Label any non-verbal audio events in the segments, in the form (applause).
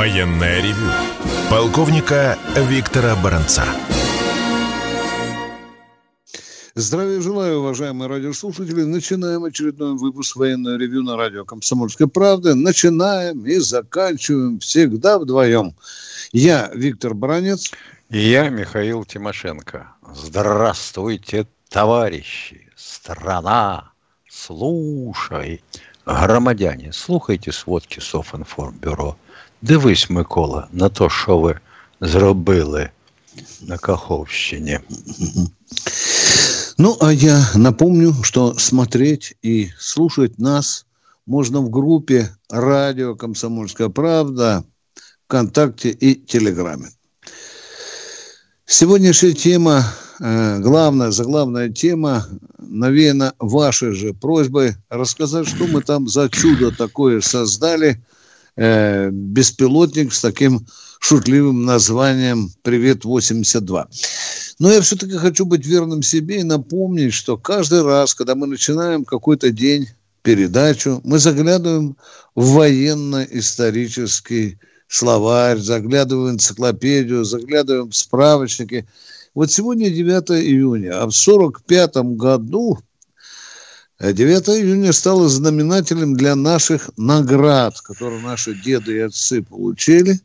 Военное ревю полковника Виктора Баранца. Здравия желаю, уважаемые радиослушатели. Начинаем очередной выпуск военного ревю на радио «Комсомольская правда». Начинаем и заканчиваем всегда вдвоем. Я Виктор Баранец. И я Михаил Тимошенко. Здравствуйте, товарищи! Страна, слушай! Громадяне, слухайте сводки Софинформбюро. Дивись, Микола, на то, що ви зробили на Каховщині. Ну, а я напомню, что смотреть и слушать нас можно в группе «Радио Комсомольская правда», ВКонтакте и Телеграме. Сегодняшняя тема, э, главная, заглавная тема, навеяна вашей же просьбой рассказать, что мы там за чудо такое создали – э, беспилотник с таким шутливым названием «Привет-82». Но я все-таки хочу быть верным себе и напомнить, что каждый раз, когда мы начинаем какой-то день, передачу, мы заглядываем в военно-исторический словарь, заглядываем в энциклопедию, заглядываем в справочники. Вот сегодня 9 июня, а в 1945 году 9 июня стало знаменателем для наших наград, которые наши деды и отцы получили.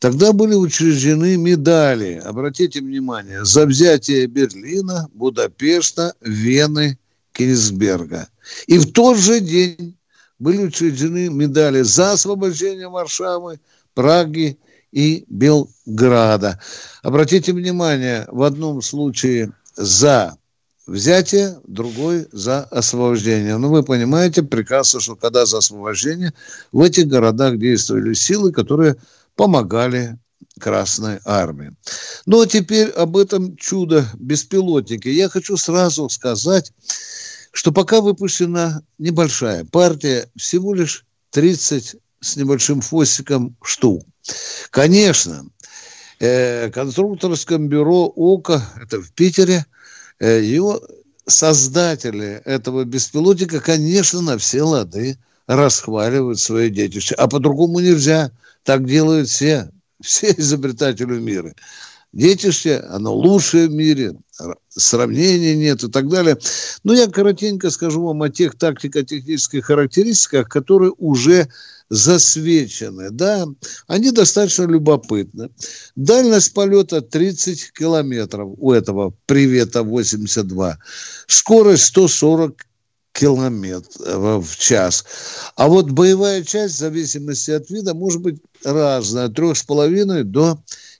Тогда были учреждены медали, обратите внимание, за взятие Берлина, Будапешта, Вены, Кенигсберга. И в тот же день были учреждены медали за освобождение Варшавы, Праги и Белграда. Обратите внимание, в одном случае за взятие, другой за освобождение. Ну, вы понимаете прекрасно, что когда за освобождение, в этих городах действовали силы, которые помогали Красной Армии. Ну, а теперь об этом чудо-беспилотнике. Я хочу сразу сказать, что пока выпущена небольшая партия, всего лишь 30 с небольшим фосиком штук. Конечно, э, конструкторском бюро ОКО, это в Питере, его создатели этого беспилотника, конечно, на все лады расхваливают свое детище. А по-другому нельзя. Так делают все, (laughs) все изобретатели мира. Детище, оно лучшее в мире, сравнения нет и так далее. Но я коротенько скажу вам о тех тактико-технических характеристиках, которые уже засвечены, да, они достаточно любопытны. Дальность полета 30 километров у этого «Привета 82», скорость 140 километров в час. А вот боевая часть, в зависимости от вида, может быть разная, от 3,5 до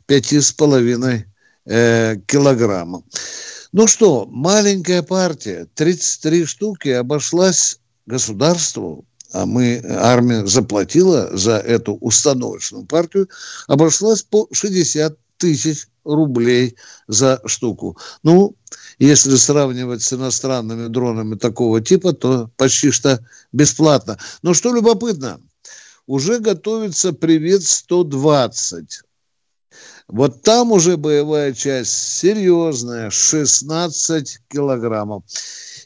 5,5 э, килограммов. Ну что, маленькая партия, 33 штуки, обошлась государству а мы, армия заплатила за эту установочную партию, обошлась по 60 тысяч рублей за штуку. Ну, если сравнивать с иностранными дронами такого типа, то почти что бесплатно. Но что любопытно, уже готовится «Привет 120». Вот там уже боевая часть серьезная, 16 килограммов.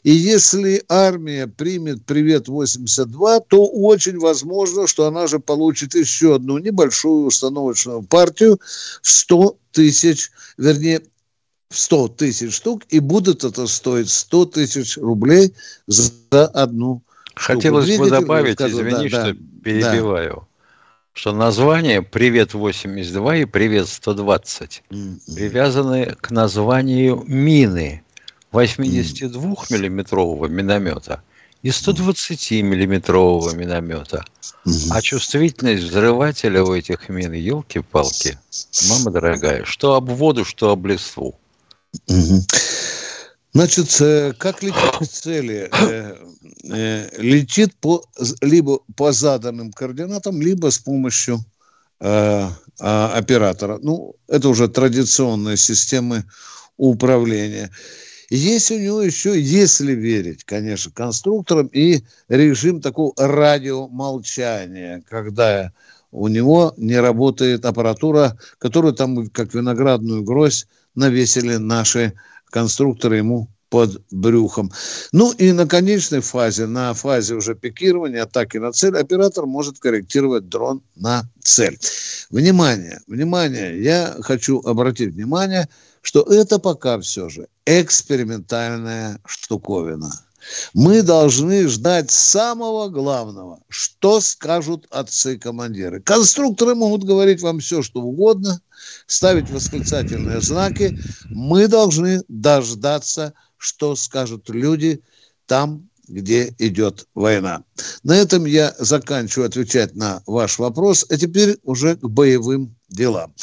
И если армия примет «Привет-82», то очень возможно, что она же получит еще одну небольшую установочную партию в 100 тысяч, вернее, в 100 тысяч штук, и будет это стоить 100 тысяч рублей за одну Хотелось штуку. бы добавить, извини, да, что да, перебиваю. Да что название «Привет-82» и «Привет-120» mm-hmm. привязаны к названию мины 82-миллиметрового миномета и 120-миллиметрового миномета. А чувствительность взрывателя у этих мин, елки-палки, мама дорогая, что об воду, что об листву. Значит, э, как летит к цели? Э, э, летит по, либо по заданным координатам, либо с помощью э, оператора. Ну, это уже традиционные системы управления. Есть у него еще, если верить, конечно, конструкторам, и режим такого радиомолчания, когда у него не работает аппаратура, которую там, как виноградную гроздь, навесили наши конструкторы ему под брюхом. Ну и на конечной фазе, на фазе уже пикирования, атаки на цель, оператор может корректировать дрон на цель. Внимание, внимание, я хочу обратить внимание, что это пока все же экспериментальная штуковина. Мы должны ждать самого главного, что скажут отцы-командиры. Конструкторы могут говорить вам все, что угодно, ставить восклицательные знаки. Мы должны дождаться что скажут люди там, где идет война. На этом я заканчиваю отвечать на ваш вопрос, а теперь уже к боевым делам.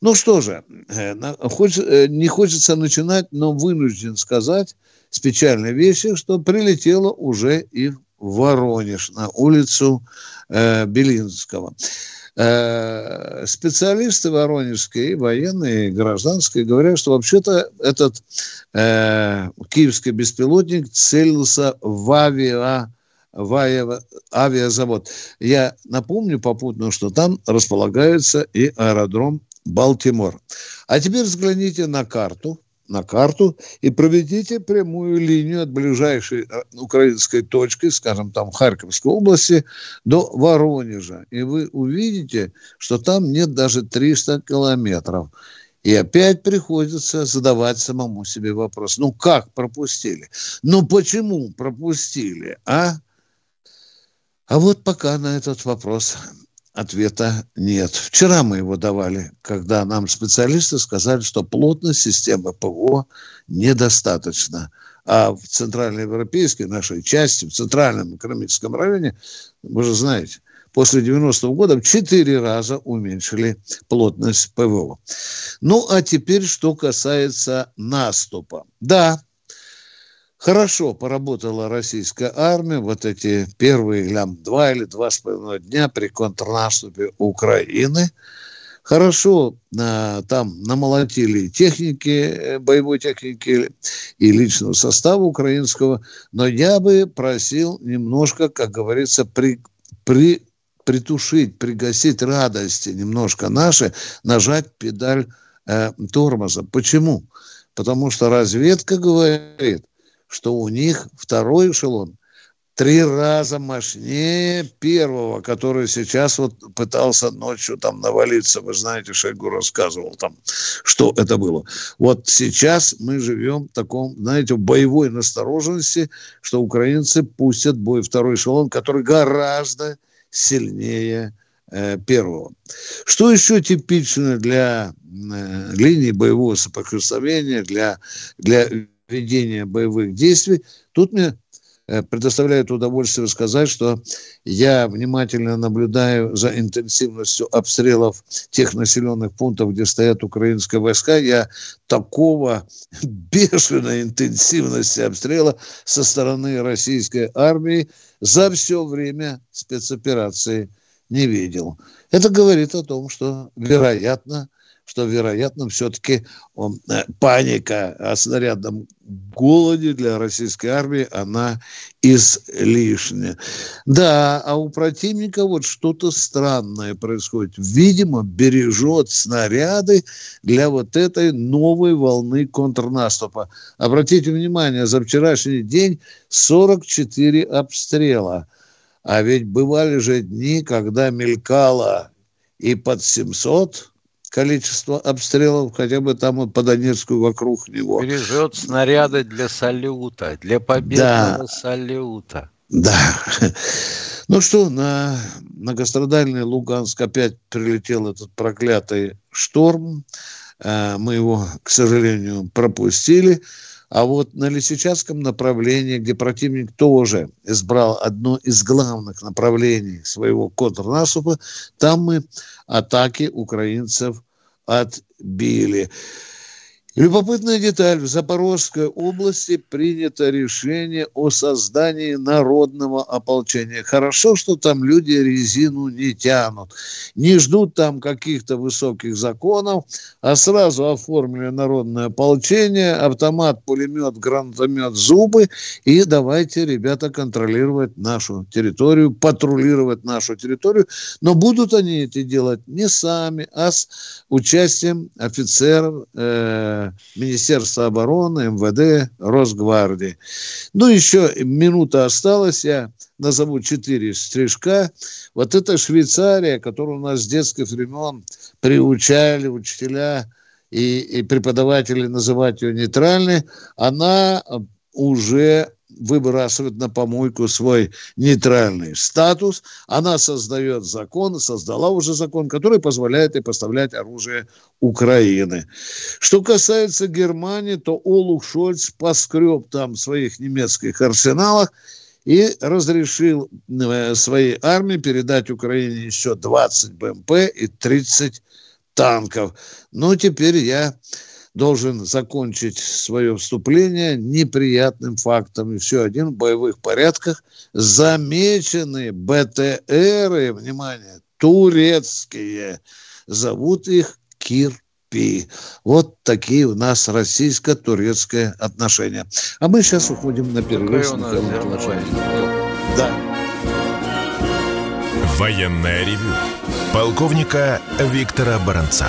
Ну что же, э, э, не хочется начинать, но вынужден сказать с печальной вещи, что прилетело уже и в Воронеж на улицу э, Белинского. Э, специалисты воронежские, военные, гражданские, говорят, что вообще-то этот э, киевский беспилотник целился в авиа в авиазавод. Я напомню попутно, что там располагается и аэродром Балтимор. А теперь взгляните на карту на карту и проведите прямую линию от ближайшей э, украинской точки, скажем, там Харьковской области, до Воронежа. И вы увидите, что там нет даже 300 километров. И опять приходится задавать самому себе вопрос. Ну как пропустили? Ну почему пропустили, а? А вот пока на этот вопрос ответа нет. Вчера мы его давали, когда нам специалисты сказали, что плотность системы ПВО недостаточно. А в центральноевропейской нашей части, в центральном экономическом районе, вы же знаете, после 90-го года 4 раза уменьшили плотность ПВО. Ну, а теперь, что касается наступа. Да, Хорошо поработала российская армия вот эти первые лям, два или два с половиной дня при контрнаступе Украины. Хорошо а, там намолотили техники, э, боевой техники и личного состава украинского, но я бы просил немножко, как говорится, при, при, притушить, пригасить радости немножко наши, нажать педаль э, тормоза. Почему? Потому что разведка говорит – что у них второй эшелон три раза мощнее первого, который сейчас вот пытался ночью там навалиться. Вы знаете, Шойгу рассказывал там, что это было. Вот сейчас мы живем в таком, знаете, в боевой настороженности, что украинцы пустят бой второй эшелон, который гораздо сильнее э, первого. Что еще типично для э, линии боевого соприкосновения, для, для ведения боевых действий. Тут мне э, предоставляет удовольствие сказать, что я внимательно наблюдаю за интенсивностью обстрелов тех населенных пунктов, где стоят украинские войска. Я такого (laughs) бешеной интенсивности обстрела со стороны российской армии за все время спецоперации не видел. Это говорит о том, что, вероятно, что, вероятно, все-таки э, паника о снарядном голоде для российской армии, она излишняя. Да, а у противника вот что-то странное происходит. Видимо, бережет снаряды для вот этой новой волны контрнаступа. Обратите внимание, за вчерашний день 44 обстрела. А ведь бывали же дни, когда мелькало и под 700 количество обстрелов, хотя бы там по Донецку вокруг него. Бережет снаряды для салюта, для победного да. салюта. Да. Ну что, на многострадальный Луганск опять прилетел этот проклятый шторм. Э, мы его, к сожалению, пропустили. А вот на Лисичатском направлении, где противник тоже избрал одно из главных направлений своего контрнаступа, там мы атаки украинцев отбили. Любопытная деталь. В Запорожской области принято решение о создании народного ополчения. Хорошо, что там люди резину не тянут. Не ждут там каких-то высоких законов, а сразу оформили народное ополчение, автомат, пулемет, гранатомет, зубы. И давайте, ребята, контролировать нашу территорию, патрулировать нашу территорию. Но будут они это делать не сами, а с участием офицеров, э, Министерства обороны, МВД, Росгвардии. Ну, еще минута осталась, я назову четыре стрижка. Вот эта Швейцария, которую у нас с детских времен приучали учителя и, и преподаватели называть ее нейтральной, она уже выбрасывает на помойку свой нейтральный статус. Она создает закон, создала уже закон, который позволяет ей поставлять оружие Украины. Что касается Германии, то Олух Шольц поскреб там в своих немецких арсеналах и разрешил э, своей армии передать Украине еще 20 БМП и 30 танков. Но теперь я должен закончить свое вступление неприятным фактом. И все один в боевых порядках замечены БТРы, внимание, турецкие. Зовут их Кирпи. Вот такие у нас российско-турецкие отношения. А мы сейчас уходим на перерыв. Да. Военная ревю. Полковника Виктора Баранца.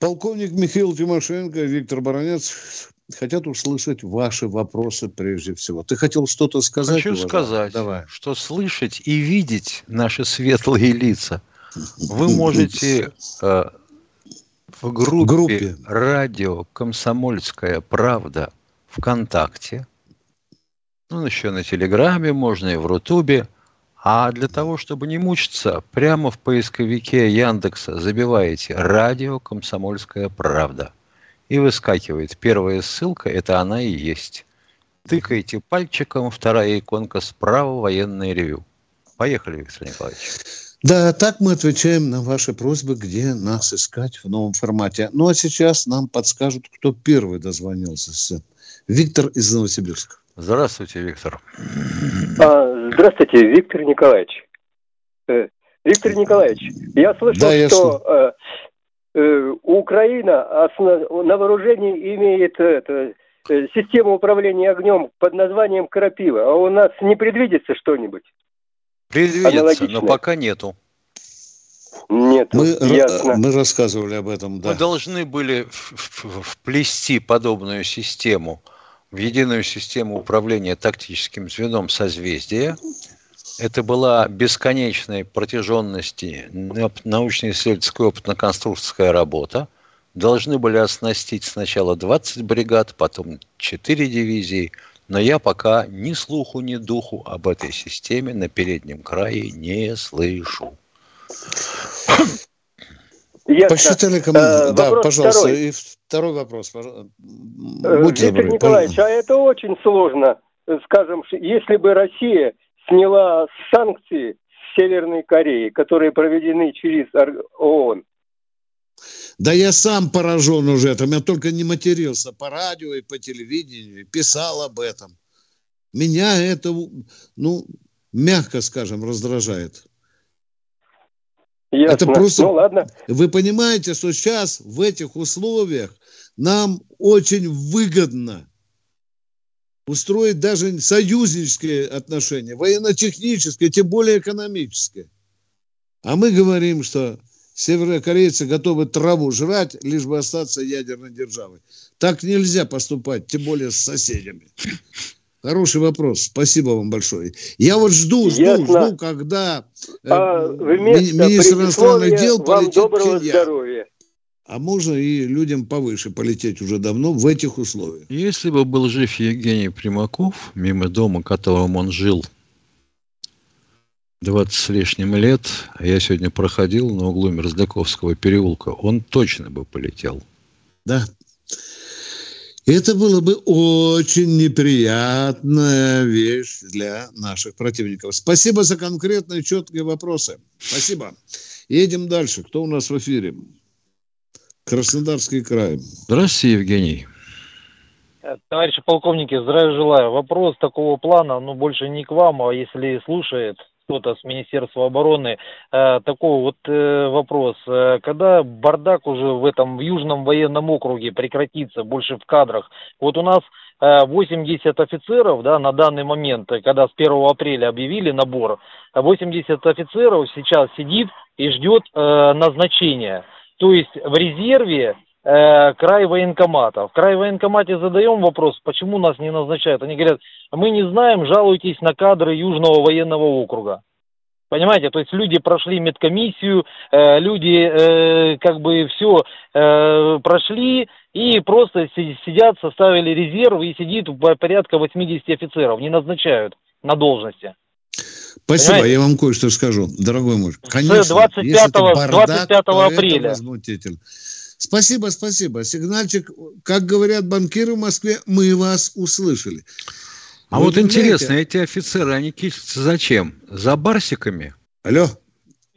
Полковник Михаил Тимошенко, Виктор Баранец хотят услышать ваши вопросы прежде всего. Ты хотел что-то сказать? Хочу уважаемый? сказать, Давай. что слышать и видеть наши светлые лица вы (laughs) можете э, в группе, группе радио «Комсомольская правда» ВКонтакте, ну, еще на Телеграме можно и в Рутубе – а для того, чтобы не мучиться, прямо в поисковике Яндекса забиваете «Радио Комсомольская правда». И выскакивает первая ссылка, это она и есть. Тыкаете пальчиком, вторая иконка справа «Военное ревю». Поехали, Виктор Николаевич. Да, так мы отвечаем на ваши просьбы, где нас искать в новом формате. Ну а сейчас нам подскажут, кто первый дозвонился. Виктор из Новосибирска. Здравствуйте, Виктор. Здравствуйте, Виктор Николаевич. Э, Виктор Николаевич, я слышал, да, я что э, э, Украина основ... на вооружении имеет это, систему управления огнем под названием «Крапива». А у нас не предвидится что-нибо? Предвидится, но пока нету. Нет, мы, ясно. мы рассказывали об этом, да. Мы должны были вплести подобную систему – в единую систему управления тактическим звеном созвездия. Это была бесконечной протяженности научно-исследовательская опытно-конструкторская работа. Должны были оснастить сначала 20 бригад, потом 4 дивизии, но я пока ни слуху, ни духу об этой системе на переднем крае не слышу. Ясно. Посчитали кому... Э, да, пожалуйста. Второй. И второй вопрос. Э, Будьте Виктор добры, Николаевич, пожалуйста. а это очень сложно. Скажем, если бы Россия сняла санкции с Северной Кореи, которые проведены через ООН. Да я сам поражен уже этим. Я только не матерился по радио и по телевидению, писал об этом. Меня это, ну, мягко скажем, раздражает. Ясно. Это просто... Ну, ладно. Вы понимаете, что сейчас в этих условиях нам очень выгодно устроить даже союзнические отношения, военно-технические, тем более экономические. А мы говорим, что северокорейцы готовы траву жрать, лишь бы остаться ядерной державой. Так нельзя поступать, тем более с соседями. Хороший вопрос. Спасибо вам большое. Я вот жду, жду, Ясно. жду, когда э, а, министр иностранных дел полетит доброго в здоровья. а можно и людям повыше полететь уже давно в этих условиях. Если бы был жив Евгений Примаков, мимо дома, которым он жил 20 с лишним лет, а я сегодня проходил на углу Мерзляковского переулка, он точно бы полетел. Да. Это было бы очень неприятная вещь для наших противников. Спасибо за конкретные четкие вопросы. Спасибо. Едем дальше. Кто у нас в эфире? Краснодарский край. Здравствуйте, Евгений. Э, товарищи полковники, здравия желаю. Вопрос такого плана, ну, больше не к вам, а если слушает кто-то с Министерства обороны, э, такой вот э, вопрос. Э, когда бардак уже в этом в Южном военном округе прекратится, больше в кадрах? Вот у нас 80 э, офицеров, да, на данный момент, когда с 1 апреля объявили набор, 80 офицеров сейчас сидит и ждет назначения. То есть в резерве э, край военкоматов. В край военкомате задаем вопрос, почему нас не назначают. Они говорят, мы не знаем, жалуйтесь на кадры Южного военного округа. Понимаете, то есть люди прошли медкомиссию, э, люди э, как бы все э, прошли и просто сидят, составили резерв и сидит порядка 80 офицеров, не назначают на должности. Спасибо, Понимаете? я вам кое-что скажу, дорогой муж. Конечно, с 25, бардак, 25 апреля. Спасибо, спасибо. Сигнальчик, как говорят банкиры в Москве, мы вас услышали. А Вы вот интересно, эти офицеры, они кичатся зачем? За барсиками? Алло,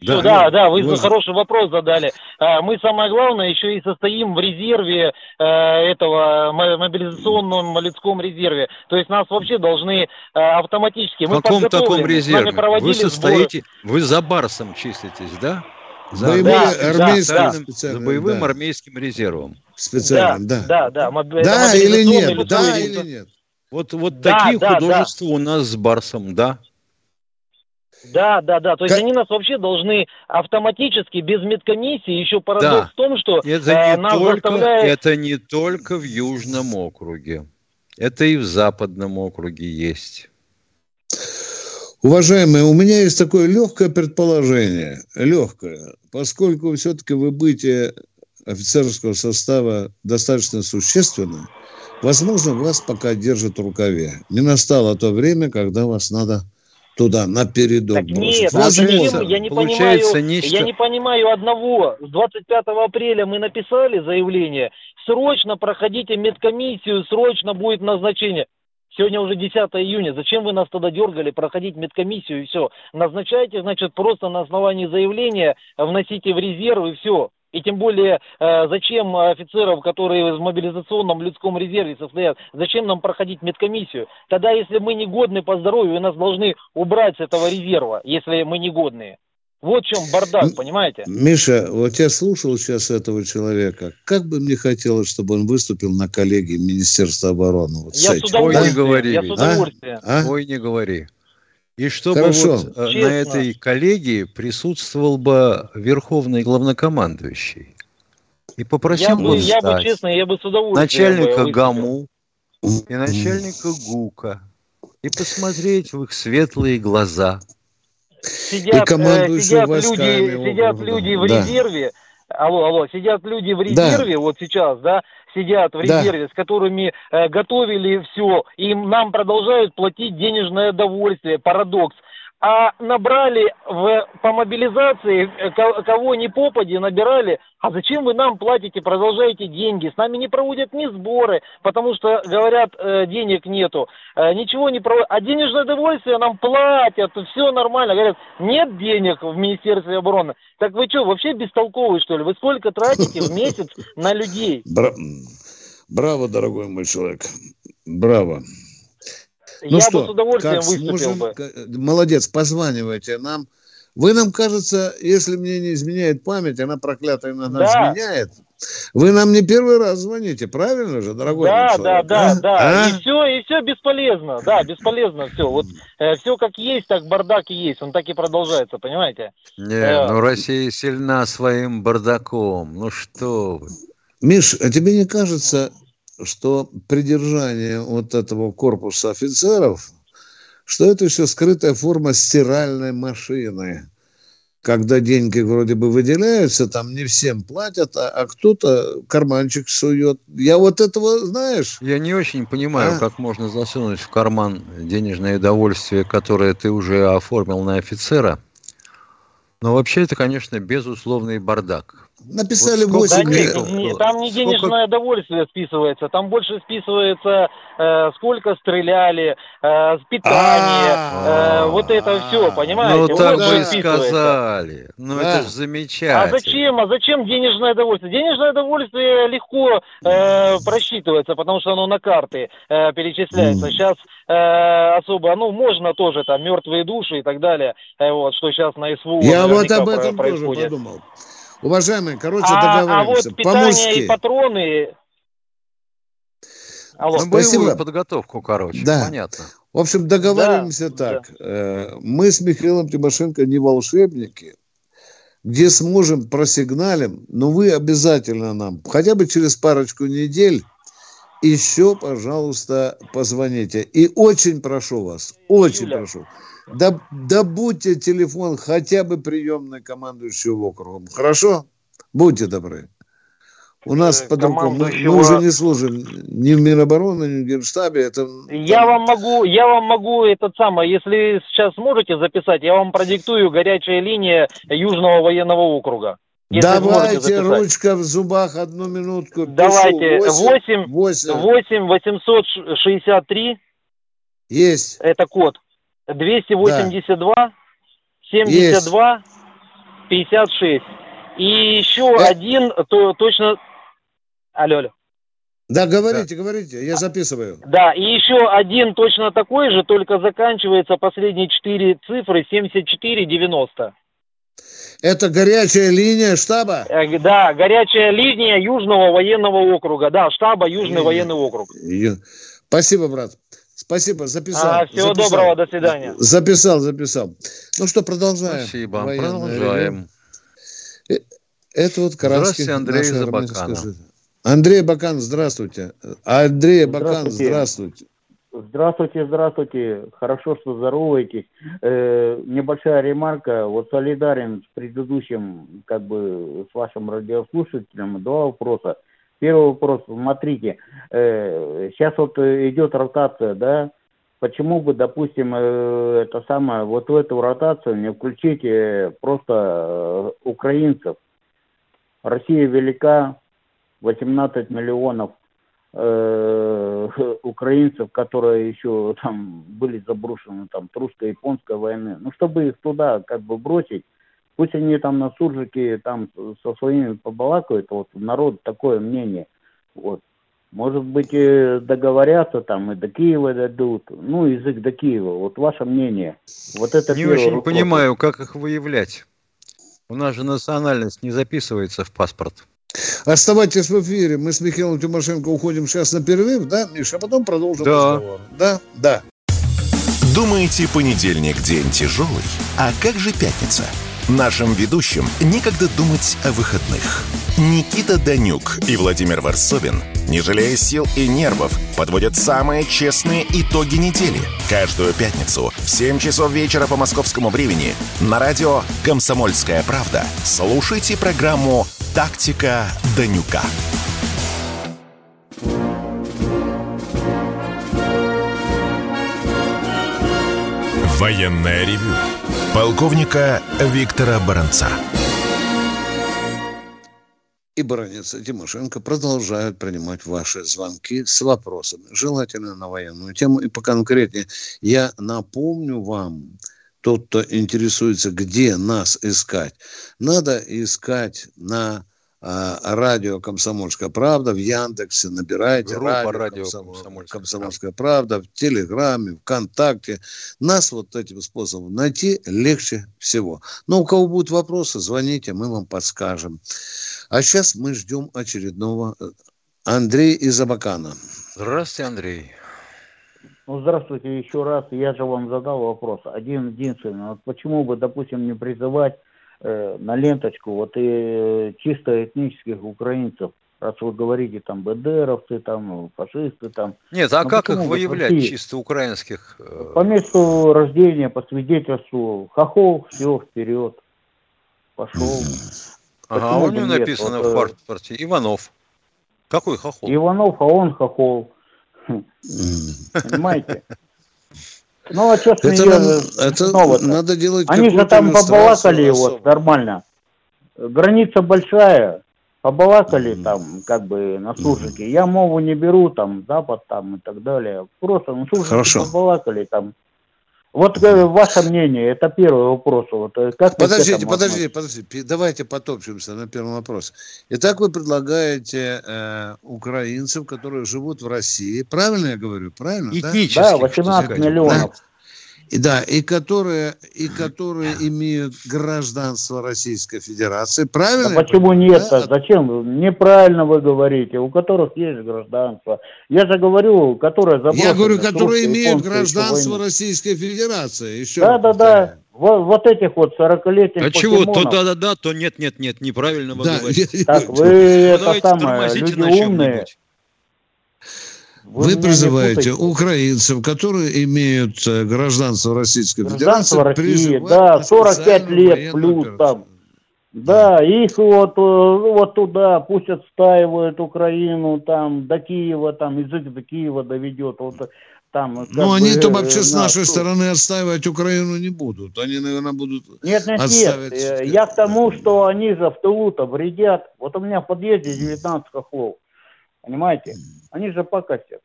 да, да, да, вы вот. хороший вопрос задали. А, мы самое главное еще и состоим в резерве э, этого мобилизационном людском резерве. То есть нас вообще должны э, автоматически. В каком таком резерве? Вы состоите, сборы. вы за Барсом числитесь, да? За, боевым да, армейским, да, за боевым да. армейским резервом. Специальным, да. Да, да. Да, да или нет, да или нет. Вот, вот да, такие да, художества да. у нас с Барсом, да. Да, да, да. То есть как... они нас вообще должны автоматически, без медкомиссии, еще парадокс да. в том, что это э, не нас только, заставляет... Это не только в Южном округе. Это и в Западном округе есть. Уважаемые, у меня есть такое легкое предположение, легкое, поскольку все-таки выбытие офицерского состава достаточно существенно, возможно, вас пока держат в рукаве. Не настало то время, когда вас надо туда, на передок так Нет, вот я не, понимаю, нечто... я не понимаю одного. С 25 апреля мы написали заявление, срочно проходите медкомиссию, срочно будет назначение. Сегодня уже 10 июня. Зачем вы нас тогда дергали проходить медкомиссию и все? Назначайте, значит, просто на основании заявления вносите в резерв и все. И тем более, э, зачем офицеров, которые в мобилизационном людском резерве состоят, зачем нам проходить медкомиссию? Тогда, если мы не годны по здоровью, нас должны убрать с этого резерва, если мы не годные. Вот в чем бардак, понимаете? Миша, вот я слушал сейчас этого человека. Как бы мне хотелось, чтобы он выступил на коллегии Министерства обороны. Вот я с, удовольствием. Ой, не говори. Я с удовольствием. А? А? Ой, не говори. И чтобы Хорошо. вот э, на этой коллегии присутствовал бы верховный главнокомандующий. И попросил я бы, я бы, честно, я бы с удовольствием начальника бы ГАМУ и начальника ГУКа и посмотреть в их светлые глаза. Сидят, э, сидят люди, сидят люди в да. резерве, алло, алло, сидят люди в резерве, да. вот сейчас, да, сидят в резерве, да. с которыми э, готовили все, и нам продолжают платить денежное довольствие. Парадокс а набрали в, по мобилизации, э, кого ни попади, набирали, а зачем вы нам платите, продолжаете деньги, с нами не проводят ни сборы, потому что, говорят, э, денег нету, э, ничего не проводят, а денежное довольствие нам платят, все нормально, говорят, нет денег в Министерстве обороны, так вы что, вообще бестолковые, что ли, вы сколько тратите в месяц на людей? Браво, дорогой мой человек, браво. Ну я что, бы с удовольствием как выступил сможем... бы. Молодец, позванивайте нам. Вы нам, кажется, если мне не изменяет память, она проклятая иногда да. изменяет. Вы нам не первый раз звоните, правильно же, дорогой Да, да, да, а? да. А? И все, и все бесполезно. Да, бесполезно все. Вот э, все как есть, так бардак и есть. Он так и продолжается, понимаете? Не, э, ну Россия сильна своим бардаком. Ну что вы. Миш, а тебе не кажется, что придержание вот этого корпуса офицеров, что это все скрытая форма стиральной машины. когда деньги вроде бы выделяются, там не всем платят, а, а кто-то карманчик сует. Я вот этого, знаешь... Я не очень понимаю, а? как можно засунуть в карман денежное удовольствие, которое ты уже оформил на офицера. Но вообще это, конечно, безусловный бардак. Написали вот 8 лет. Не, там не денежное сколько... удовольствие списывается, там больше списывается, э, сколько стреляли, э, питание, э, вот это все, понимаете? Ну, так бы сказали. Ну, это же замечательно. А зачем? А зачем денежное удовольствие? Денежное удовольствие легко э, просчитывается, потому что оно на карты э, перечисляется. Сейчас э, особо, ну, можно тоже там мертвые души и так далее, э, вот, что сейчас на СВУ Я вот об этом происходит. тоже подумал. Уважаемые, короче, а, договариваемся. А вот питание По-мужски. и патроны... Алло. Ну, Спасибо. подготовку, короче, да. понятно. В общем, договариваемся да, так. Да. Э, мы с Михаилом Тимошенко не волшебники, где сможем просигналим, но вы обязательно нам, хотя бы через парочку недель, еще, пожалуйста, позвоните. И очень прошу вас, очень Юля. прошу, да, добудьте телефон хотя бы приемной командующего округом. Хорошо? Будьте добры. У нас э, по-другому. Мы, мы уже не служим ни в Минобороны, ни в Генштабе. Это, я там... вам могу, я вам могу этот самый, если сейчас сможете записать, я вам продиктую горячая линия Южного военного округа. Давайте, ручка в зубах, одну минутку. Давайте, 8, 8, 8 863. Есть. Это код. 282, да. 72, Есть. 56. И еще э... один, то точно... Алло, алло. Да, говорите, да. говорите, я записываю. Да, и еще один точно такой же, только заканчивается последние четыре цифры 7490. Это горячая линия штаба? Э, да, горячая линия Южного военного округа. Да, штаба Южный Линия. военный округ. Спасибо, брат. Спасибо, записал. А, всего записал. доброго, до свидания. Записал, записал. Ну что, продолжаем. Спасибо, Военное продолжаем. Э, это вот Каранский. Здравствуйте, Андрей Забаканов. Андрей Бакан, здравствуйте. Андрей Бакан, здравствуйте. Здравствуйте, здравствуйте. Хорошо, что здороваетесь. Э, небольшая ремарка. Вот солидарен с предыдущим, как бы, с вашим радиослушателем. Два вопроса. Первый вопрос. Смотрите, э, сейчас вот идет ротация, да? Почему бы, допустим, э, это самое, вот в эту ротацию не включить э, просто э, украинцев? Россия велика, 18 миллионов (laughs) украинцев, которые еще там были заброшены там русско-японской войны, ну чтобы их туда как бы бросить, пусть они там на суржике там со своими побалакают, вот народ такое мнение, вот. Может быть, договорятся там и до Киева дадут. Ну, язык до Киева. Вот ваше мнение. Вот это Не очень вопрос. понимаю, как их выявлять. У нас же национальность не записывается в паспорт. Оставайтесь в эфире. Мы с Михаилом Тимошенко уходим сейчас на перерыв, да, Миша? А потом продолжим да. разговор. Да, да. Думаете, понедельник день тяжелый? А как же пятница? Нашим ведущим некогда думать о выходных. Никита Данюк и Владимир Варсобин, не жалея сил и нервов, подводят самые честные итоги недели. Каждую пятницу в 7 часов вечера по московскому времени на радио «Комсомольская правда» слушайте программу «Тактика Данюка». Военная ревю полковника Виктора Баранца. И Баранец и Тимошенко продолжают принимать ваши звонки с вопросами, желательно на военную тему и поконкретнее. Я напомню вам, тот, кто интересуется, где нас искать, надо искать на а, радио «Комсомольская правда», в Яндексе набирайте Группа радио, радио «Комсомольская, «Комсомольская правда», в Телеграме, ВКонтакте. Нас вот этим способом найти легче всего. Но у кого будут вопросы, звоните, мы вам подскажем. А сейчас мы ждем очередного э, Андрей из Абакана. Здравствуйте, Андрей. Ну, здравствуйте еще раз. Я же вам задал вопрос. Один единственный. Вот почему бы, допустим, не призывать Э, на ленточку вот и э, чисто этнических украинцев, раз вы говорите там БДРовцы, там фашисты, там. Нет, а ну, как их выявлять России? чисто украинских? Э? По месту рождения, по свидетельству, хохол, все вперед. пошел. Ага, а у него написано вот, в э, паспорте Иванов. Какой хохол? Иванов, а он хохол. Понимаете? Ну, а что это, нам, это надо делать Они же там побалакали вот нормально. Граница большая, побалакали mm-hmm. там как бы на суржике. Mm-hmm. Я мову не беру, там, Запад там и так далее. Просто на суржике Хорошо. побалакали там. Вот э, ваше мнение, это первый вопрос. Вот, э, как подождите, подождите, подождите, давайте потопчемся на первый вопрос. Итак, вы предлагаете э, украинцев, которые живут в России, правильно я говорю, правильно? Этнически. Да, 18 миллионов. Да? И, да, и которые, и которые имеют гражданство Российской Федерации. Правильно? А почему нет? Да? Зачем? Неправильно вы говорите. У которых есть гражданство. Я же говорю, которые Я говорю, которые имеют гражданство Российской Федерации. Еще да, да, да. Вот, вот этих вот 40-летних А чего? То да-да-да, то нет-нет, нет, неправильно вы да, говорите. Так, вы ну, это самое, люди умные. Вы, Вы призываете украинцев, которые имеют э, гражданство Российской гражданство Федерации, России, да, 45 лет плюс там. Да, их вот, э, вот туда пусть отстаивают Украину, там, до Киева, там, язык до Киева доведет. Вот, там, ну, они-то вообще с нашей стороны отстаивать Украину не будут. Они, наверное, будут Нет, нет, нет. Э, я к тому, что они же в тылу-то вредят. Вот у меня в подъезде 19 хохлов. Понимаете? Они же покосят.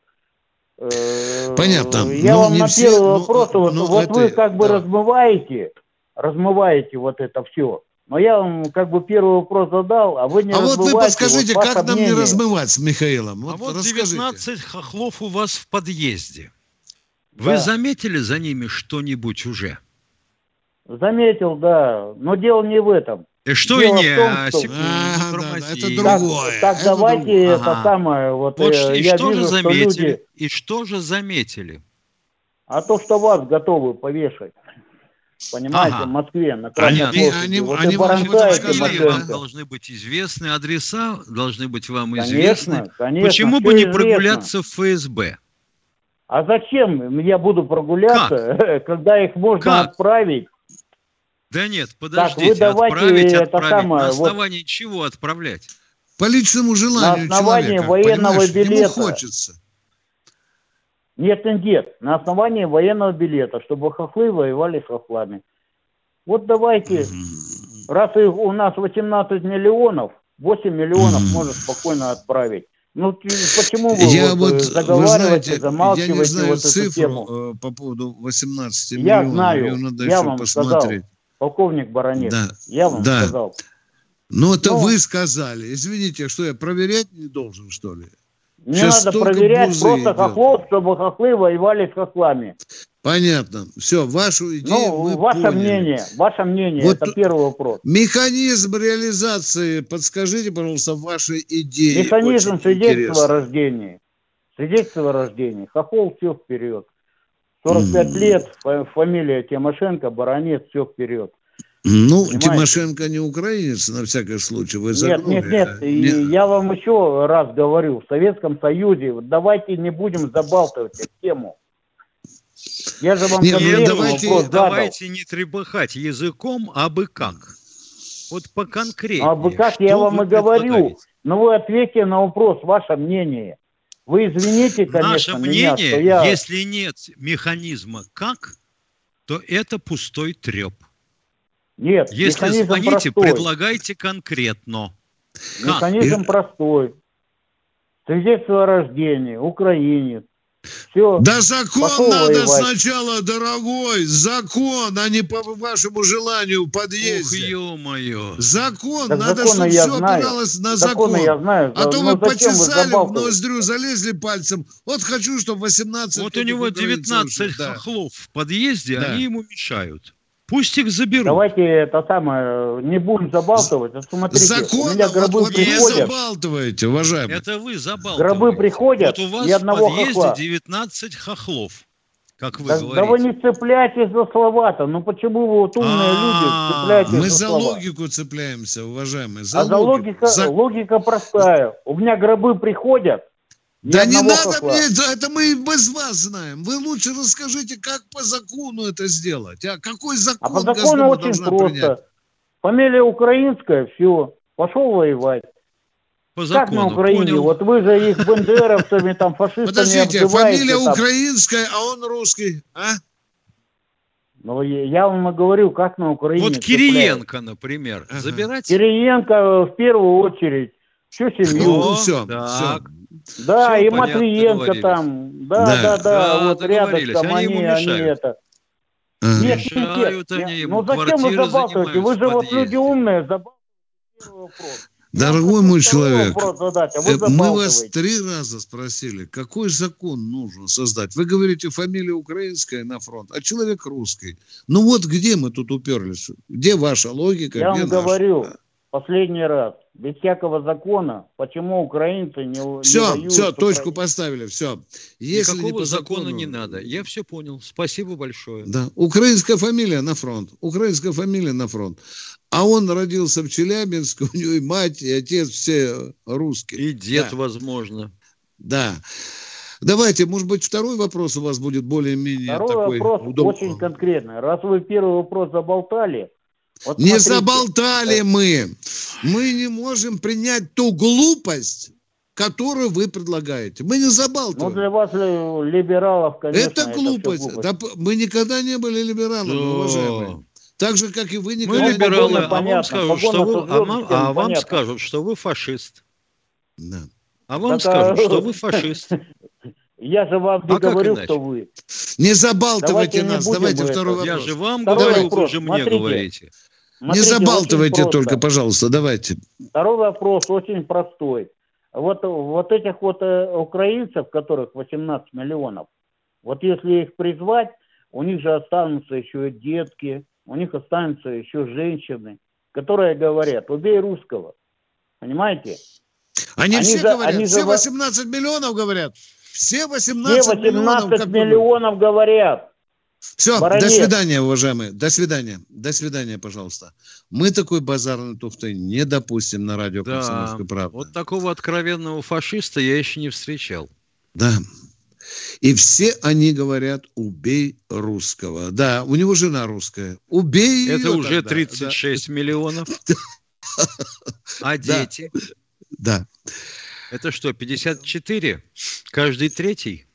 Э, Понятно. Я ну, вам на все, первый ну, вопрос, ну, вот, ну, вот это, вы как бы да. размываете, размываете вот это все. Но я вам как бы первый вопрос задал, а вы не А вот вы подскажите, вот как нам мнение. не размывать с Михаилом? Вот а вот расскажите. 19 хохлов у вас в подъезде. Вы да. заметили за ними что-нибудь уже? Заметил, да. Но дело не в этом. И что Дело и не, том, а, секунду, а, да, это другое. Так, так это давайте другое. это ага. самое. Вот, вот э, и я что вижу, же заметили? Что люди... И что же заметили? А то, что вас готовы повешать. Понимаете, ага. в Москве, на Красной площади. Они, вот они, они вам должны быть известны, адреса должны быть вам конечно, известны. Конечно, Почему бы не известно. прогуляться в ФСБ? А зачем я буду прогуляться, как? (laughs) когда их можно как? отправить да нет, подождите, так, отправить, отправить. Самое, на основании вот, чего отправлять? По личному желанию На основании человека, военного билета. Ему хочется. Нет, нет, на основании военного билета, чтобы хохлы воевали с хохлами. Вот давайте, mm-hmm. раз их, у нас 18 миллионов, 8 миллионов mm-hmm. можно спокойно отправить. Ну, почему вы я вот, вот заговариваете, вы знаете, я не знаю вот цифру? Э, по поводу 18 я миллионов. Знаю, Ее надо я еще вам посмотреть. Сказал полковник Баранец. Да. Я вам да. сказал. Ну, это Но... вы сказали. Извините, что я проверять не должен, что ли? Не Сейчас надо проверять просто идет. хохлов, чтобы хохлы воевали с хохлами. Понятно. Все, вашу идею ну, мы ваше поняли. мнение, ваше мнение, вот это первый вопрос. Механизм реализации, подскажите, пожалуйста, ваши идеи. Механизм свидетельства о рождении. Свидетельство о рождении. Хохол все вперед. 45 mm. лет, фамилия Тимошенко, баронец, все вперед. Ну, Понимаете? Тимошенко не украинец, на всякий случай. Вы нет, нет, нет, нет. Я вам еще раз говорю, в Советском Союзе, давайте не будем забалтывать эту тему. Я же вам нет, нет, давайте, вопрос давайте не требахать языком, а бы как. Вот по конкретнее. А бы как я вам и говорю. Но вы ответьте на вопрос, ваше мнение. Вы извините, конечно, Наше мнение, меня, что я... если нет механизма как, то это пустой треп. Нет, Если звоните, простой. предлагайте конкретно. Механизм как? простой. Свидетельство о рождении, украинец, все. Да закон надо воевать. сначала, дорогой. Закон, а не по вашему желанию в подъезде. Ух, ё-моё. Закон, так надо, чтобы все знаю. опиралось на закон. я знаю. А то вы почесали вы в ноздрю, залезли пальцем. Вот хочу, чтобы 18... Вот у него 19 да. хохлов в подъезде, да. они ему мешают. Пусть их заберут. Давайте это самое, не будем забалтывать. А смотрите, Закон, у меня гробы вот приходят. Не забалтываете, уважаемые. Это вы забалтываете. Гробы приходят, вот у вас и одного в подъезде хохла. 19 хохлов. Как вы да, говорите. Да вы не цепляйтесь за слова-то. Ну почему вы вот умные люди цепляетесь Мы за, за логику цепляемся, уважаемые. За а за логика, логика простая. У меня гробы приходят, да не надо хохла. мне, это мы без вас знаем. Вы лучше расскажите, как по закону это сделать. А какой закон а по закону очень просто. Принять? Фамилия украинская, все, пошел воевать. По закону, как на Украине? Понял. Вот вы же их бандеровцами, там, фашистами Подождите, фамилия там. украинская, а он русский, а? Ну, я вам говорю, как на Украине. Вот Кириенко, например, ага. забирать? Кириенко в первую очередь. Всю семью. Ну, все, так. все. Да, все и Матвиенко там. Да, да, да, да, вот рядом они, они это. Ага. Нет, Мешают нет, они ему, ну зачем вы забалтываете? Вы же вот люди умные, забалтываете вопрос. Дорогой мой человек, задать, а мы вас три раза спросили, какой закон нужно создать. Вы говорите, фамилия украинская на фронт, а человек русский. Ну вот где мы тут уперлись? Где ваша логика? Я где вам наша? говорю, последний раз, без всякого закона, почему украинцы не Все, не все, точку поставили, все. Если Никакого не закона закону, не надо. Я все понял. Спасибо большое. Да, украинская фамилия на фронт. Украинская фамилия на фронт. А он родился в Челябинске, (laughs) у него и мать, и отец все русские. И дед, да. возможно. Да. Давайте, может быть, второй вопрос у вас будет более-менее второй такой вопрос удобный. очень конкретный. Раз вы первый вопрос заболтали, вот не смотрите. заболтали мы. Мы не можем принять ту глупость, которую вы предлагаете. Мы не забалтываем. Ну, для вас, либералов, конечно, это глупость. Это глупость. Да, мы никогда не были либералами, да. уважаемые. Так же, как и вы никогда... Мы либералы, а вам скажут, что вы, а, вам, а вам скажут, что вы фашист. Да. А вам так, скажут, что вы (laughs) фашист. Я же вам не а говорю, что вы. Не забалтывайте давайте нас. Не давайте второй вопрос. Я же вам второй говорю, вопрос. вы же мне Смотрите. говорите. Смотрите, не забалтывайте только, пожалуйста, давайте. Второй вопрос очень простой. Вот, вот этих вот э, украинцев, которых 18 миллионов, вот если их призвать, у них же останутся еще детки, у них останутся еще женщины, которые говорят, убей русского. Понимаете? Они, они все за, говорят, они все 18 за... миллионов говорят. Все 18, все 18 миллионов, миллионов говорят. Все, Баронец. до свидания, уважаемые. До свидания. До свидания, пожалуйста. Мы такой базарной туфтой не допустим на радио да, «Комсомольская правда». Вот такого откровенного фашиста я еще не встречал. Да. И все они говорят, убей русского. Да, у него жена русская. Убей Это уже тогда. 36 да. миллионов. (laughs) А дети? Да. Это что, 54? Каждый третий?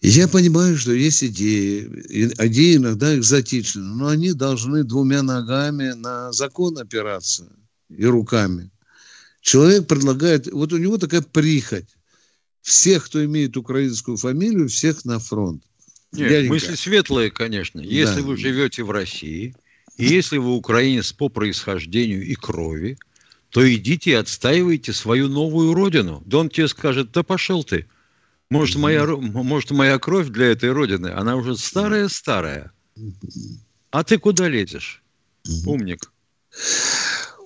Я понимаю, что есть идеи. Идеи иногда экзотичны, но они должны двумя ногами на закон опираться и руками. Человек предлагает, вот у него такая прихоть. Всех, кто имеет украинскую фамилию, всех на фронт. Нет, Дяденька. мысли светлые, конечно. Если да. вы живете в России, и если вы украинец по происхождению и крови, то идите и отстаивайте свою новую родину. Да он тебе скажет, да пошел ты. Может, моя, может, моя кровь для этой родины, она уже старая-старая. А ты куда лезешь, умник?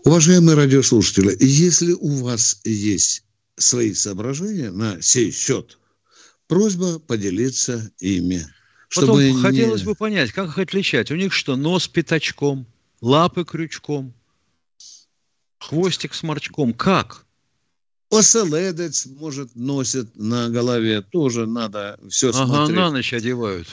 Уважаемые радиослушатели, если у вас есть свои соображения на сей счет, просьба поделиться ими. Потом чтобы хотелось не... бы понять, как их отличать. У них что, нос пятачком, лапы крючком, хвостик сморчком? Как? Оселедец, может, носит на голове. Тоже надо все ага, смотреть. на ночь одевают.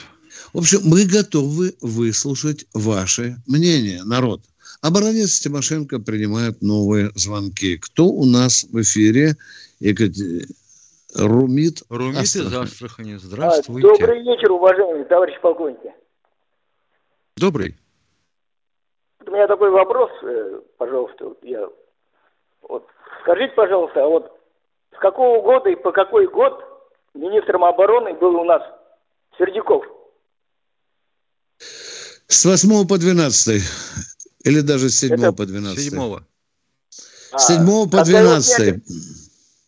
В общем, мы готовы выслушать ваше мнение, народ. Баронец Тимошенко принимает новые звонки. Кто у нас в эфире? Екатер... Румит Румит Астрахань. из Астрахани. Здравствуйте. Добрый вечер, уважаемые товарищи полковники. Добрый. У меня такой вопрос, э, пожалуйста, я вот скажите, пожалуйста, а вот с какого года и по какой год министром обороны был у нас Сердюков? С 8 по 12. Или даже с 7 Это... по 12. 7. С 7 а, по 12.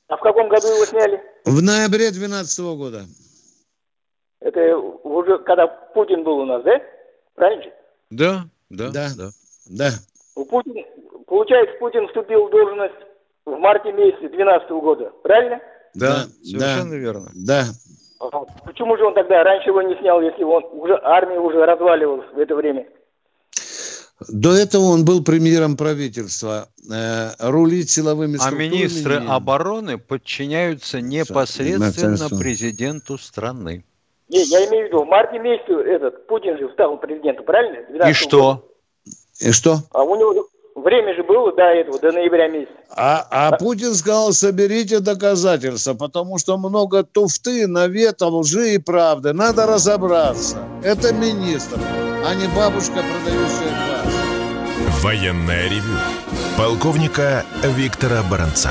А в каком году его сняли? В ноябре 12 года. Это уже когда Путин был у нас, да? Правильно? Да, да, да. да. да. У Путин, получается, Путин вступил в должность в марте месяце 2012 года, правильно? Да, совершенно да, верно. Да. Почему же он тогда раньше его не снял, если он уже армия уже разваливалась в это время? До этого он был премьером правительства, э, рулить силовыми а структурами. А министры обороны подчиняются непосредственно президенту страны. Не, я имею в виду, в марте месяце этот Путин же стал президентом, правильно? И что? И что? А у него время же было до этого, до ноября месяца. А, а Путин сказал, соберите доказательства, потому что много туфты, навета, лжи и правды. Надо разобраться. Это министр, а не бабушка, продающая газ. Военная ревю. Полковника Виктора Баранца.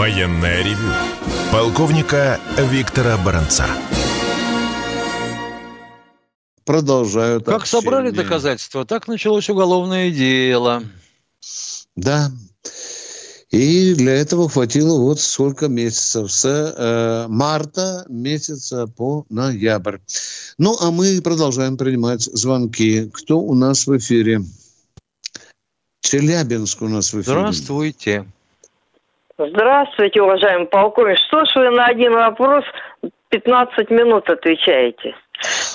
Военная ревю. Полковника Виктора Баранца. Продолжают Как общение. собрали доказательства, так началось уголовное дело. Да. И для этого хватило вот сколько месяцев. С э, марта месяца по ноябрь. Ну, а мы продолжаем принимать звонки. Кто у нас в эфире? Челябинск у нас в эфире. Здравствуйте. Здравствуйте, уважаемый полковник. Что ж вы на один вопрос 15 минут отвечаете?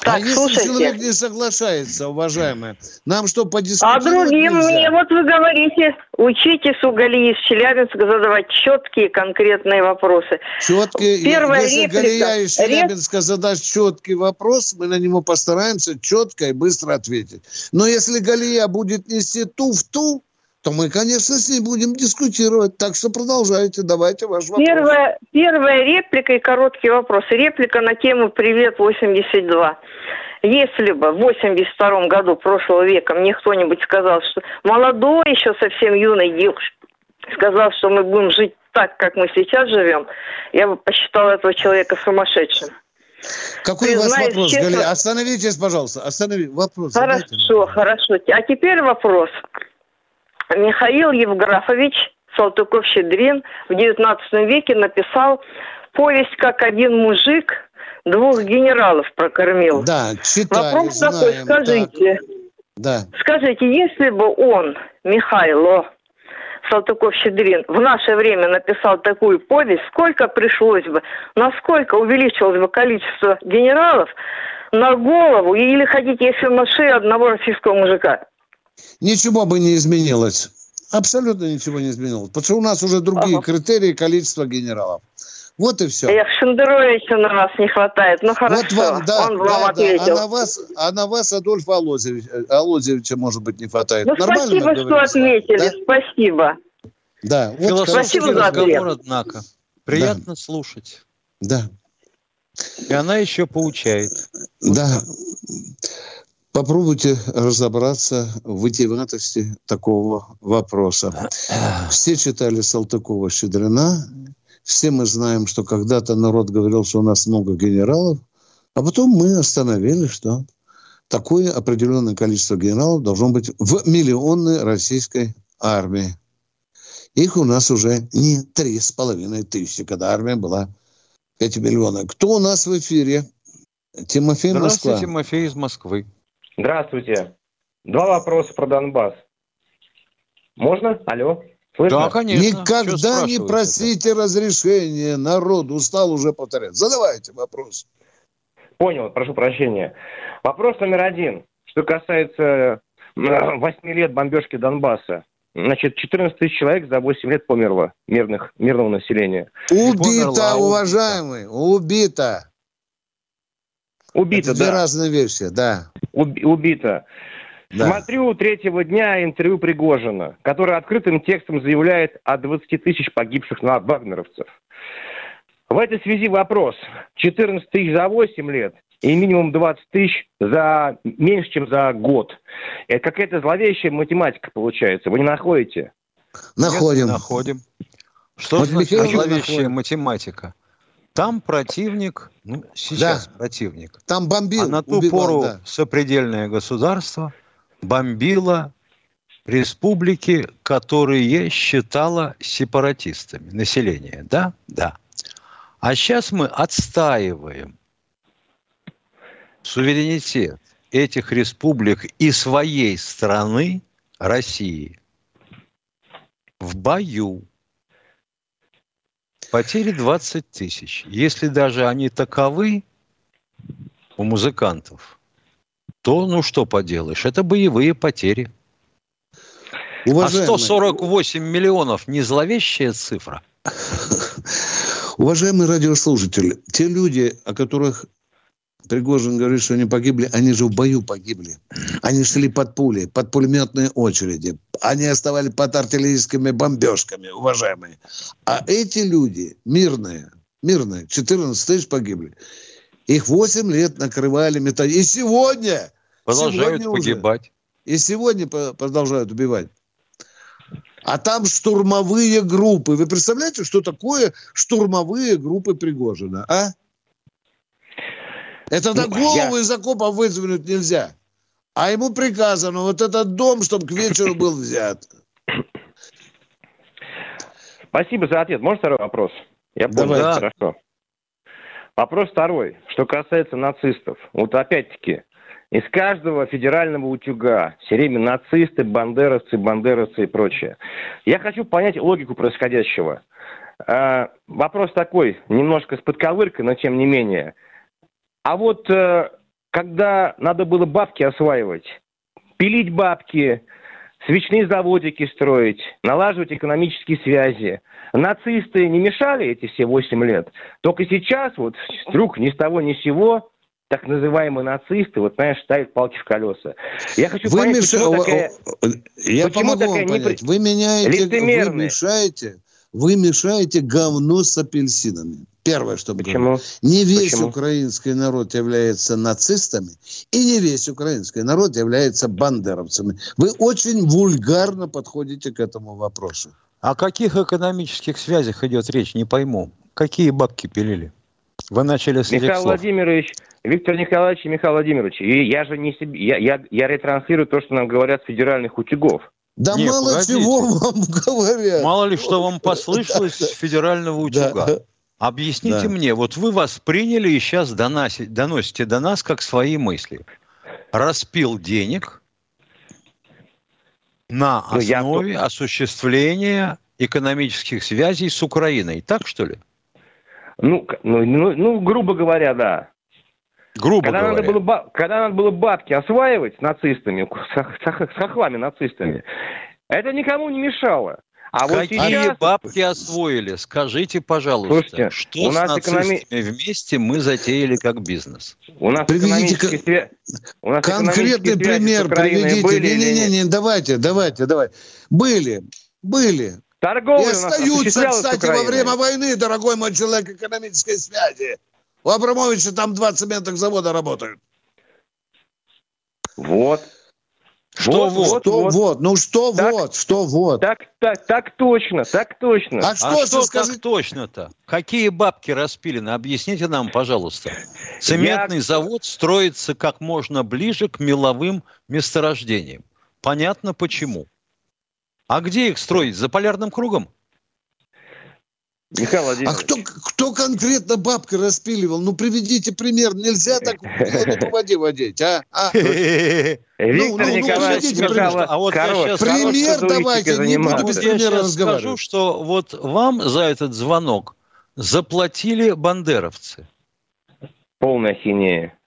Так, а если человек не соглашается, уважаемые, нам что, подискутировать А другим нельзя? мне, вот вы говорите, учитесь у Галии из Челябинска задавать четкие конкретные вопросы. Четкие. Первая если реплика. Галия из Челябинска задаст четкий вопрос, мы на него постараемся четко и быстро ответить. Но если Галия будет нести ту в ту, то мы, конечно, с ней будем дискутировать. Так что продолжайте, давайте ваш вопрос. Первая, первая реплика и короткий вопрос. Реплика на тему «Привет, 82». Если бы в 82 году прошлого века мне кто-нибудь сказал, что молодой еще совсем юный девушка, сказал, что мы будем жить так, как мы сейчас живем, я бы посчитала этого человека сумасшедшим. Какой у вас вопрос, честно... Галия? Остановитесь, пожалуйста. Останови. Вопрос. Хорошо, хорошо. А теперь вопрос. Михаил Евграфович Салтыков-Щедрин в XIX веке написал повесть «Как один мужик двух генералов прокормил». Да, читали, Вопрос знаем, такой, скажите, да. скажите, если бы он, Михайло Салтыков-Щедрин, в наше время написал такую повесть, сколько пришлось бы, насколько увеличилось бы количество генералов на голову, или хотите, если на шею одного российского мужика? Ничего бы не изменилось. Абсолютно ничего не изменилось. Потому что у нас уже другие ага. критерии количества генералов. Вот и все. Эх, Шендеровича на нас не хватает. Ну хорошо, вот вам, да, он да, вам да. ответил. А на вас, а на вас Адольфа Алозевич, Алозевича, может быть, не хватает. Ну, Нормально спасибо, что ответили. Да? Спасибо. Да, вот Философский разговор, однако. Приятно да. слушать. Да. И она еще получает. Да. Попробуйте разобраться в витиеватости такого вопроса. Все читали Салтыкова-Щедрина, все мы знаем, что когда-то народ говорил, что у нас много генералов, а потом мы остановили, что такое определенное количество генералов должно быть в миллионной российской армии. Их у нас уже не три с половиной тысячи, когда армия была 5 миллионов. Кто у нас в эфире? Тимофей Здравствуйте, Москва. Тимофей из Москвы. Здравствуйте. Два вопроса про Донбасс. Можно? Алло? Слышно? Да, конечно. Никогда не просите разрешения. Народ устал уже повторять. Задавайте вопрос. Понял, прошу прощения. Вопрос номер один. Что касается 8 лет бомбежки Донбасса. Значит, 14 тысяч человек за 8 лет померло мирных, мирного населения. Убито, уважаемый, убито. Убито, Это две да. разные вещи, да. Уб- убито. Да. Смотрю третьего дня интервью Пригожина, который открытым текстом заявляет о 20 тысяч погибших на вагнеровцев. В этой связи вопрос. 14 тысяч за 8 лет и минимум 20 тысяч за меньше, чем за год. Это какая-то зловещая математика получается. Вы не находите? Находим. Нет, находим. Что Вот значит зловещая находит. математика? Там противник, ну, сейчас противник, Там бомбил, а на ту убивал, пору да. сопредельное государство бомбило республики, которые считало сепаратистами, население, да? Да. А сейчас мы отстаиваем суверенитет этих республик и своей страны, России, в бою. Потери 20 тысяч. Если даже они таковы у музыкантов, то ну что поделаешь, это боевые потери. Уважаемые... А 148 миллионов не зловещая цифра? (laughs) Уважаемые радиослушатели, те люди, о которых Пригожин говорит, что они погибли, они же в бою погибли. Они шли под пули, под пулеметные очереди. Они оставали под артиллерийскими бомбежками, уважаемые. А эти люди, мирные, мирные, 14 тысяч погибли. Их 8 лет накрывали металл. И сегодня... Продолжают сегодня погибать. Уже, и сегодня продолжают убивать. А там штурмовые группы. Вы представляете, что такое штурмовые группы Пригожина, а? Это на ну, голову я... из окопа выдвинуть нельзя. А ему приказано вот этот дом, чтобы к вечеру был взят. Спасибо за ответ. Можно второй вопрос? Я понял, Давай. хорошо. Вопрос второй. Что касается нацистов. Вот опять-таки, из каждого федерального утюга все время нацисты, бандеровцы, бандеровцы и прочее. Я хочу понять логику происходящего. А, вопрос такой, немножко с подковыркой, но тем не менее. А вот э, когда надо было бабки осваивать, пилить бабки, свечные заводики строить, налаживать экономические связи. Нацисты не мешали эти все 8 лет. Только сейчас вот вдруг ни с того ни с сего так называемые нацисты, вот, знаешь, ставят палки в колеса. Я хочу вы понять, меш... почему такая... Я почему помогу такая вам понять. Вы меняете, вы мешаете, вы мешаете говно с апельсинами. Первое, что Почему? Не весь Почему? украинский народ является нацистами, и не весь украинский народ является бандеровцами. Вы очень вульгарно подходите к этому вопросу. О каких экономических связях идет речь, не пойму. Какие бабки пилили? Вы начали с Михаил слов. Владимирович, Виктор Николаевич и Михаил Владимирович, и я же не себе, я, я, я ретранслирую то, что нам говорят с федеральных утюгов. Да Нет, мало погодите. чего вам (laughs) говорят. Мало ли что вам послышалось с федерального утюга. Объясните да. мне, вот вы восприняли и сейчас доносите, доносите до нас как свои мысли. Распил денег на основе ну, я... осуществления экономических связей с Украиной. Так что ли? Ну, ну, ну, ну грубо говоря, да. Грубо когда говоря. Надо было, когда надо было бабки осваивать с нацистами, с, с хохлами-нацистами, это никому не мешало. А Какие вот сейчас... бабки освоили? Скажите, пожалуйста, Слушайте, что у нас с экономи... вместе мы затеяли как бизнес? У нас приведите свя... у нас конкретный пример, приведите. Не-не-не, давайте, давайте, давайте. Были, были. Торговля И остаются, кстати, во время войны, дорогой мой человек, экономической связи. У Абрамовича там два цементных завода работают. Вот. Что вот? вот? Что вот? вот? Ну что так, вот? Что вот? Так, так, так точно, так точно. А что, а что скажи... так точно-то? Какие бабки распилены? Объясните нам, пожалуйста. Цементный Я... завод строится как можно ближе к меловым месторождениям. Понятно почему. А где их строить? За полярным кругом? Михаил А кто, кто конкретно бабка распиливал? Ну, приведите пример. Нельзя так по воде водить, а? а? (laughs) Виктор ну, ну, Николаевич, ну, а вот я пример давайте, не буду без примера разговаривать. скажу, что вот вам за этот звонок заплатили бандеровцы. Полная хинея.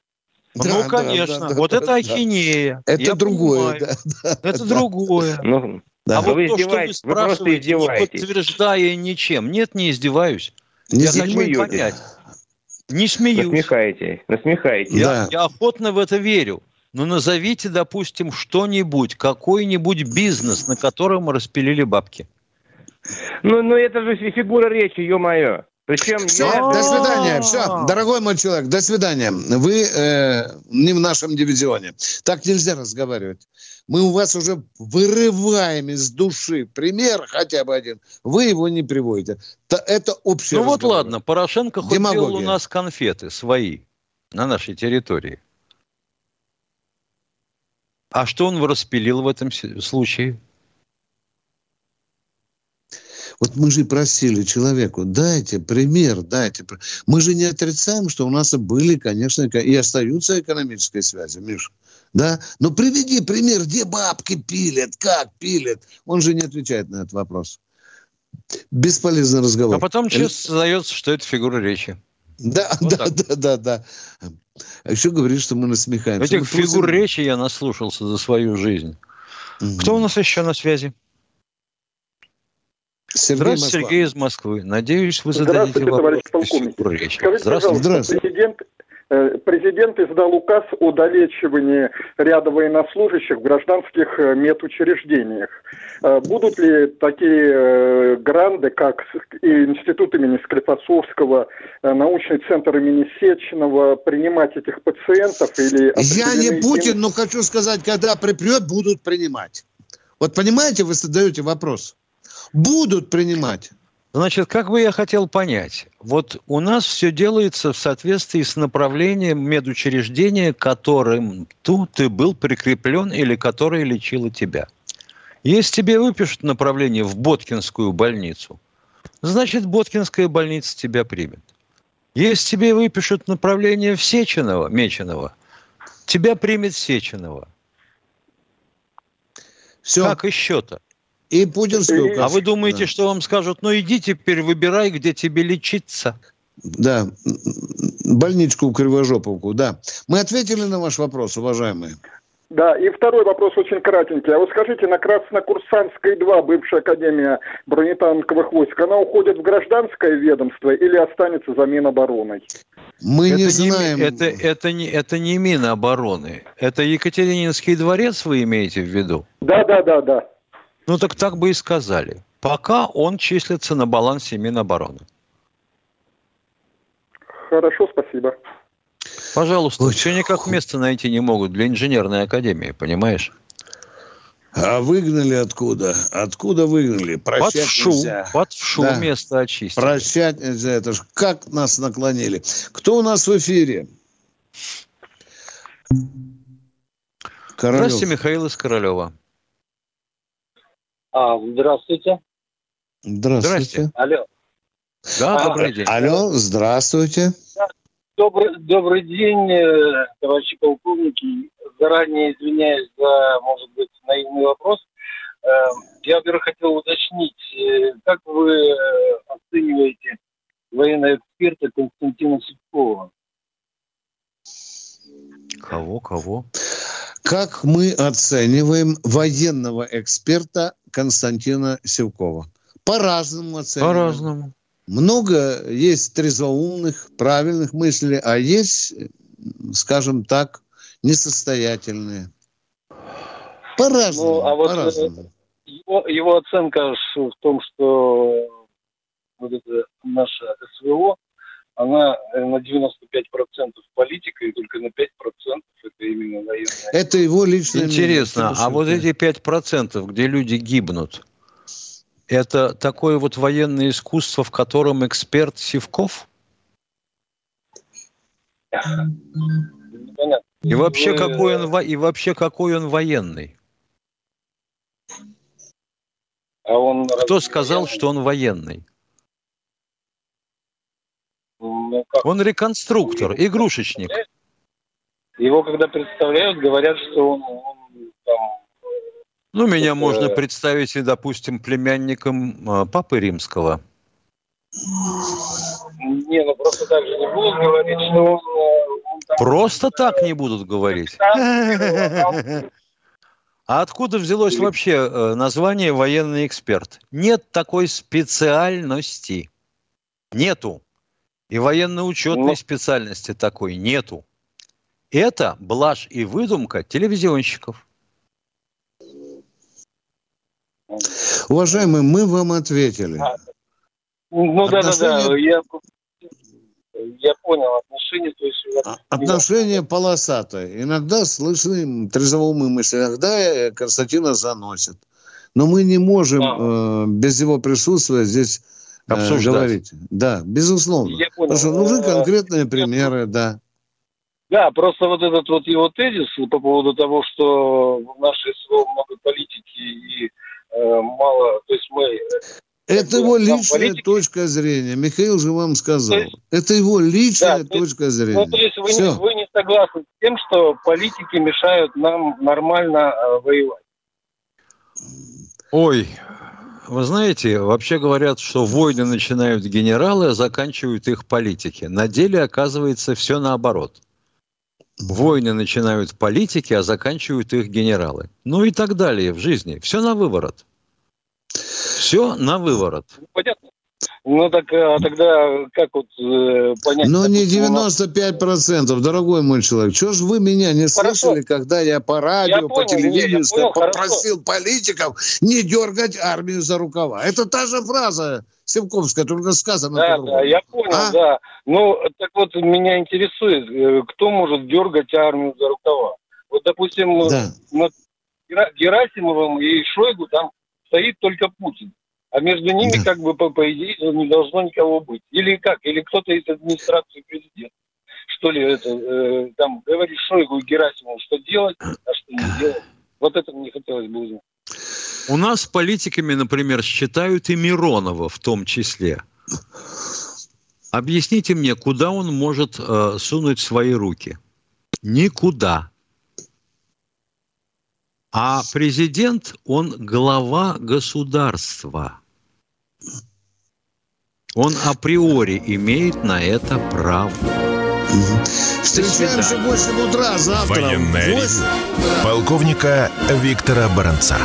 Да, ну, конечно. Да, да, вот да, это да, ахинея. Это другое. Да, да, это да. другое. Ну, да. А вот вы то, что вы спрашиваете, вы не подтверждая ничем. Нет, не издеваюсь. Не я хочу понять. Не смеюсь. Насмехаете. Насмехаете. Я, да. я охотно в это верю. Но назовите, допустим, что-нибудь, какой-нибудь бизнес, на котором распилили бабки. Ну, ну это же фигура речи, ё-моё. Причем все, я... до свидания. Все, дорогой мой человек, до свидания. Вы э, не в нашем дивизионе. Так нельзя разговаривать. Мы у вас уже вырываем из души пример хотя бы один. Вы его не приводите. Это общее. Ну разговор. вот ладно, Порошенко хоть делал у нас конфеты свои на нашей территории. А что он распилил в этом случае? Вот мы же просили человеку, дайте пример, дайте. Мы же не отрицаем, что у нас были, конечно, и остаются экономические связи, Миша. Да? Но приведи пример, где бабки пилят, как пилят. Он же не отвечает на этот вопрос. Бесполезный разговор. А потом честно создается, что это фигура речи. Да, вот да, да, да, да. А еще говорит, что мы насмехаемся. Этих мы фигур просим... речи я наслушался за свою жизнь. Угу. Кто у нас еще на связи? Сергей Здравствуйте, Москва. Сергей из Москвы. Надеюсь, вы зададите вопрос. товарищ полковник. Скажите, Здравствуйте. Здравствуйте. Президент Э, президент издал указ о долечивании ряда военнослужащих в гражданских э, медучреждениях. Э, будут ли такие гранды, как Институт имени Склифосовского, научный центр имени Сеченова, принимать этих пациентов? Или Я не Путин, но хочу сказать, когда припрет, будут принимать. Вот понимаете, вы задаете вопрос. Будут принимать. Значит, как бы я хотел понять, вот у нас все делается в соответствии с направлением медучреждения, которым тут ты был прикреплен или которое лечило тебя. Если тебе выпишут направление в Боткинскую больницу, значит, Боткинская больница тебя примет. Если тебе выпишут направление в Сеченова, Меченого, тебя примет Сеченова. Все. Как еще-то? И путинский указ. А вы думаете, да. что вам скажут, ну иди теперь выбирай, где тебе лечиться? Да, больничку в Кривожоповку, да. Мы ответили на ваш вопрос, уважаемые. Да, и второй вопрос очень кратенький. А вот скажите, на Краснокурсантской 2, бывшая Академия бронетанковых войск, она уходит в гражданское ведомство или останется за Минобороной? Мы это не знаем. Не, это, это, не, это не Минобороны. Это Екатерининский дворец вы имеете в виду? Да, да, да, да. Ну так так бы и сказали. Пока он числится на балансе Минобороны. Хорошо, спасибо. Пожалуйста, Ой, все никак место найти не могут для инженерной академии, понимаешь? А выгнали откуда? Откуда выгнали? Прощать под вшу, нельзя. Под вшу да. место очистили. Прощать нельзя. Это ж как нас наклонили. Кто у нас в эфире? Королев. Здравствуйте, Михаил из Королева. А, здравствуйте. Здравствуйте. Алло. Да, а, добрый день. Алло, здравствуйте. Добрый, добрый день, э, товарищи полковники. Заранее извиняюсь за, может быть, наивный вопрос. Э, я, во-первых, хотел уточнить, э, как вы оцениваете военного эксперта Константина Сипкова? Кого, кого? Как мы оцениваем военного эксперта Константина Севкова? По-разному оцениваем. По-разному. Много есть трезвоумных, правильных мыслей, а есть, скажем так, несостоятельные. По-разному. Ну, а вот по-разному. Его, его оценка в том, что вот это наше СВО, она э, на 95% политика и только на 5% это именно военная. Это его личное Интересно, а вот эти 5%, где люди гибнут, это такое вот военное искусство, в котором эксперт Сивков? И вообще, какой он, и вообще какой он военный? А он Кто сказал, военный? что он военный? Ну, он реконструктор, игрушечник. Его когда представляют, говорят, что он, он там... Ну, меня это... можно представить и, допустим, племянником э, Папы Римского. Не, ну просто так же не будут говорить, что он... Э, он там... Просто так не будут (laughs) говорить. (laughs) А откуда взялось вообще э, название военный эксперт? Нет такой специальности. Нету. И военно-учетной ну, специальности такой нету. Это блажь и выдумка телевизионщиков. Уважаемые, мы вам ответили. А, ну да, да, да, я, я понял отношения. То есть, а, отношения полосатые. Иногда слышны трезовые мысли, иногда э, Константина заносит. Но мы не можем а. э, без его присутствия здесь обсуждать. говорить. Да, безусловно. Я понял. Потому что нужны конкретные примеры, да. Да, просто вот этот вот его тезис по поводу того, что в нашей СВО много политики и э, мало, то есть мы Это его личная политики... точка зрения. Михаил же вам сказал. Есть, это его личная да, точка есть, зрения. Ну, то есть вы не, вы не согласны с тем, что политики мешают нам нормально э, воевать? Ой, вы знаете, вообще говорят, что войны начинают генералы, а заканчивают их политики. На деле оказывается все наоборот. Войны начинают политики, а заканчивают их генералы. Ну и так далее в жизни. Все на выворот. Все на выворот. Понятно. Ну так а тогда как вот э, понять? Ну не 95 процентов, дорогой мой человек. Чего ж вы меня не хорошо. слышали, когда я по радио, я по понял, телевидению я понял, попросил хорошо. политиков не дергать армию за рукава? Это та же фраза Симковская, только сказано. Да, да, я понял, а? да. Ну так вот меня интересует, э, кто может дергать армию за рукава? Вот допустим, да. над Герасимовым и Шойгу там стоит только Путин. А между ними, да. как бы, по, по идее, не должно никого быть. Или как? Или кто-то из администрации президента. Что ли, это, э, там, говорит Шойгу и Герасимову, что делать, а что не делать. Вот это мне хотелось бы узнать. У нас политиками, например, считают и Миронова в том числе. Объясните мне, куда он может э, сунуть свои руки? Никуда. А президент, он глава государства. Он априори имеет на это право. Встречаемся в 8 утра завтра. Военная 8... Полковника Виктора Баранца.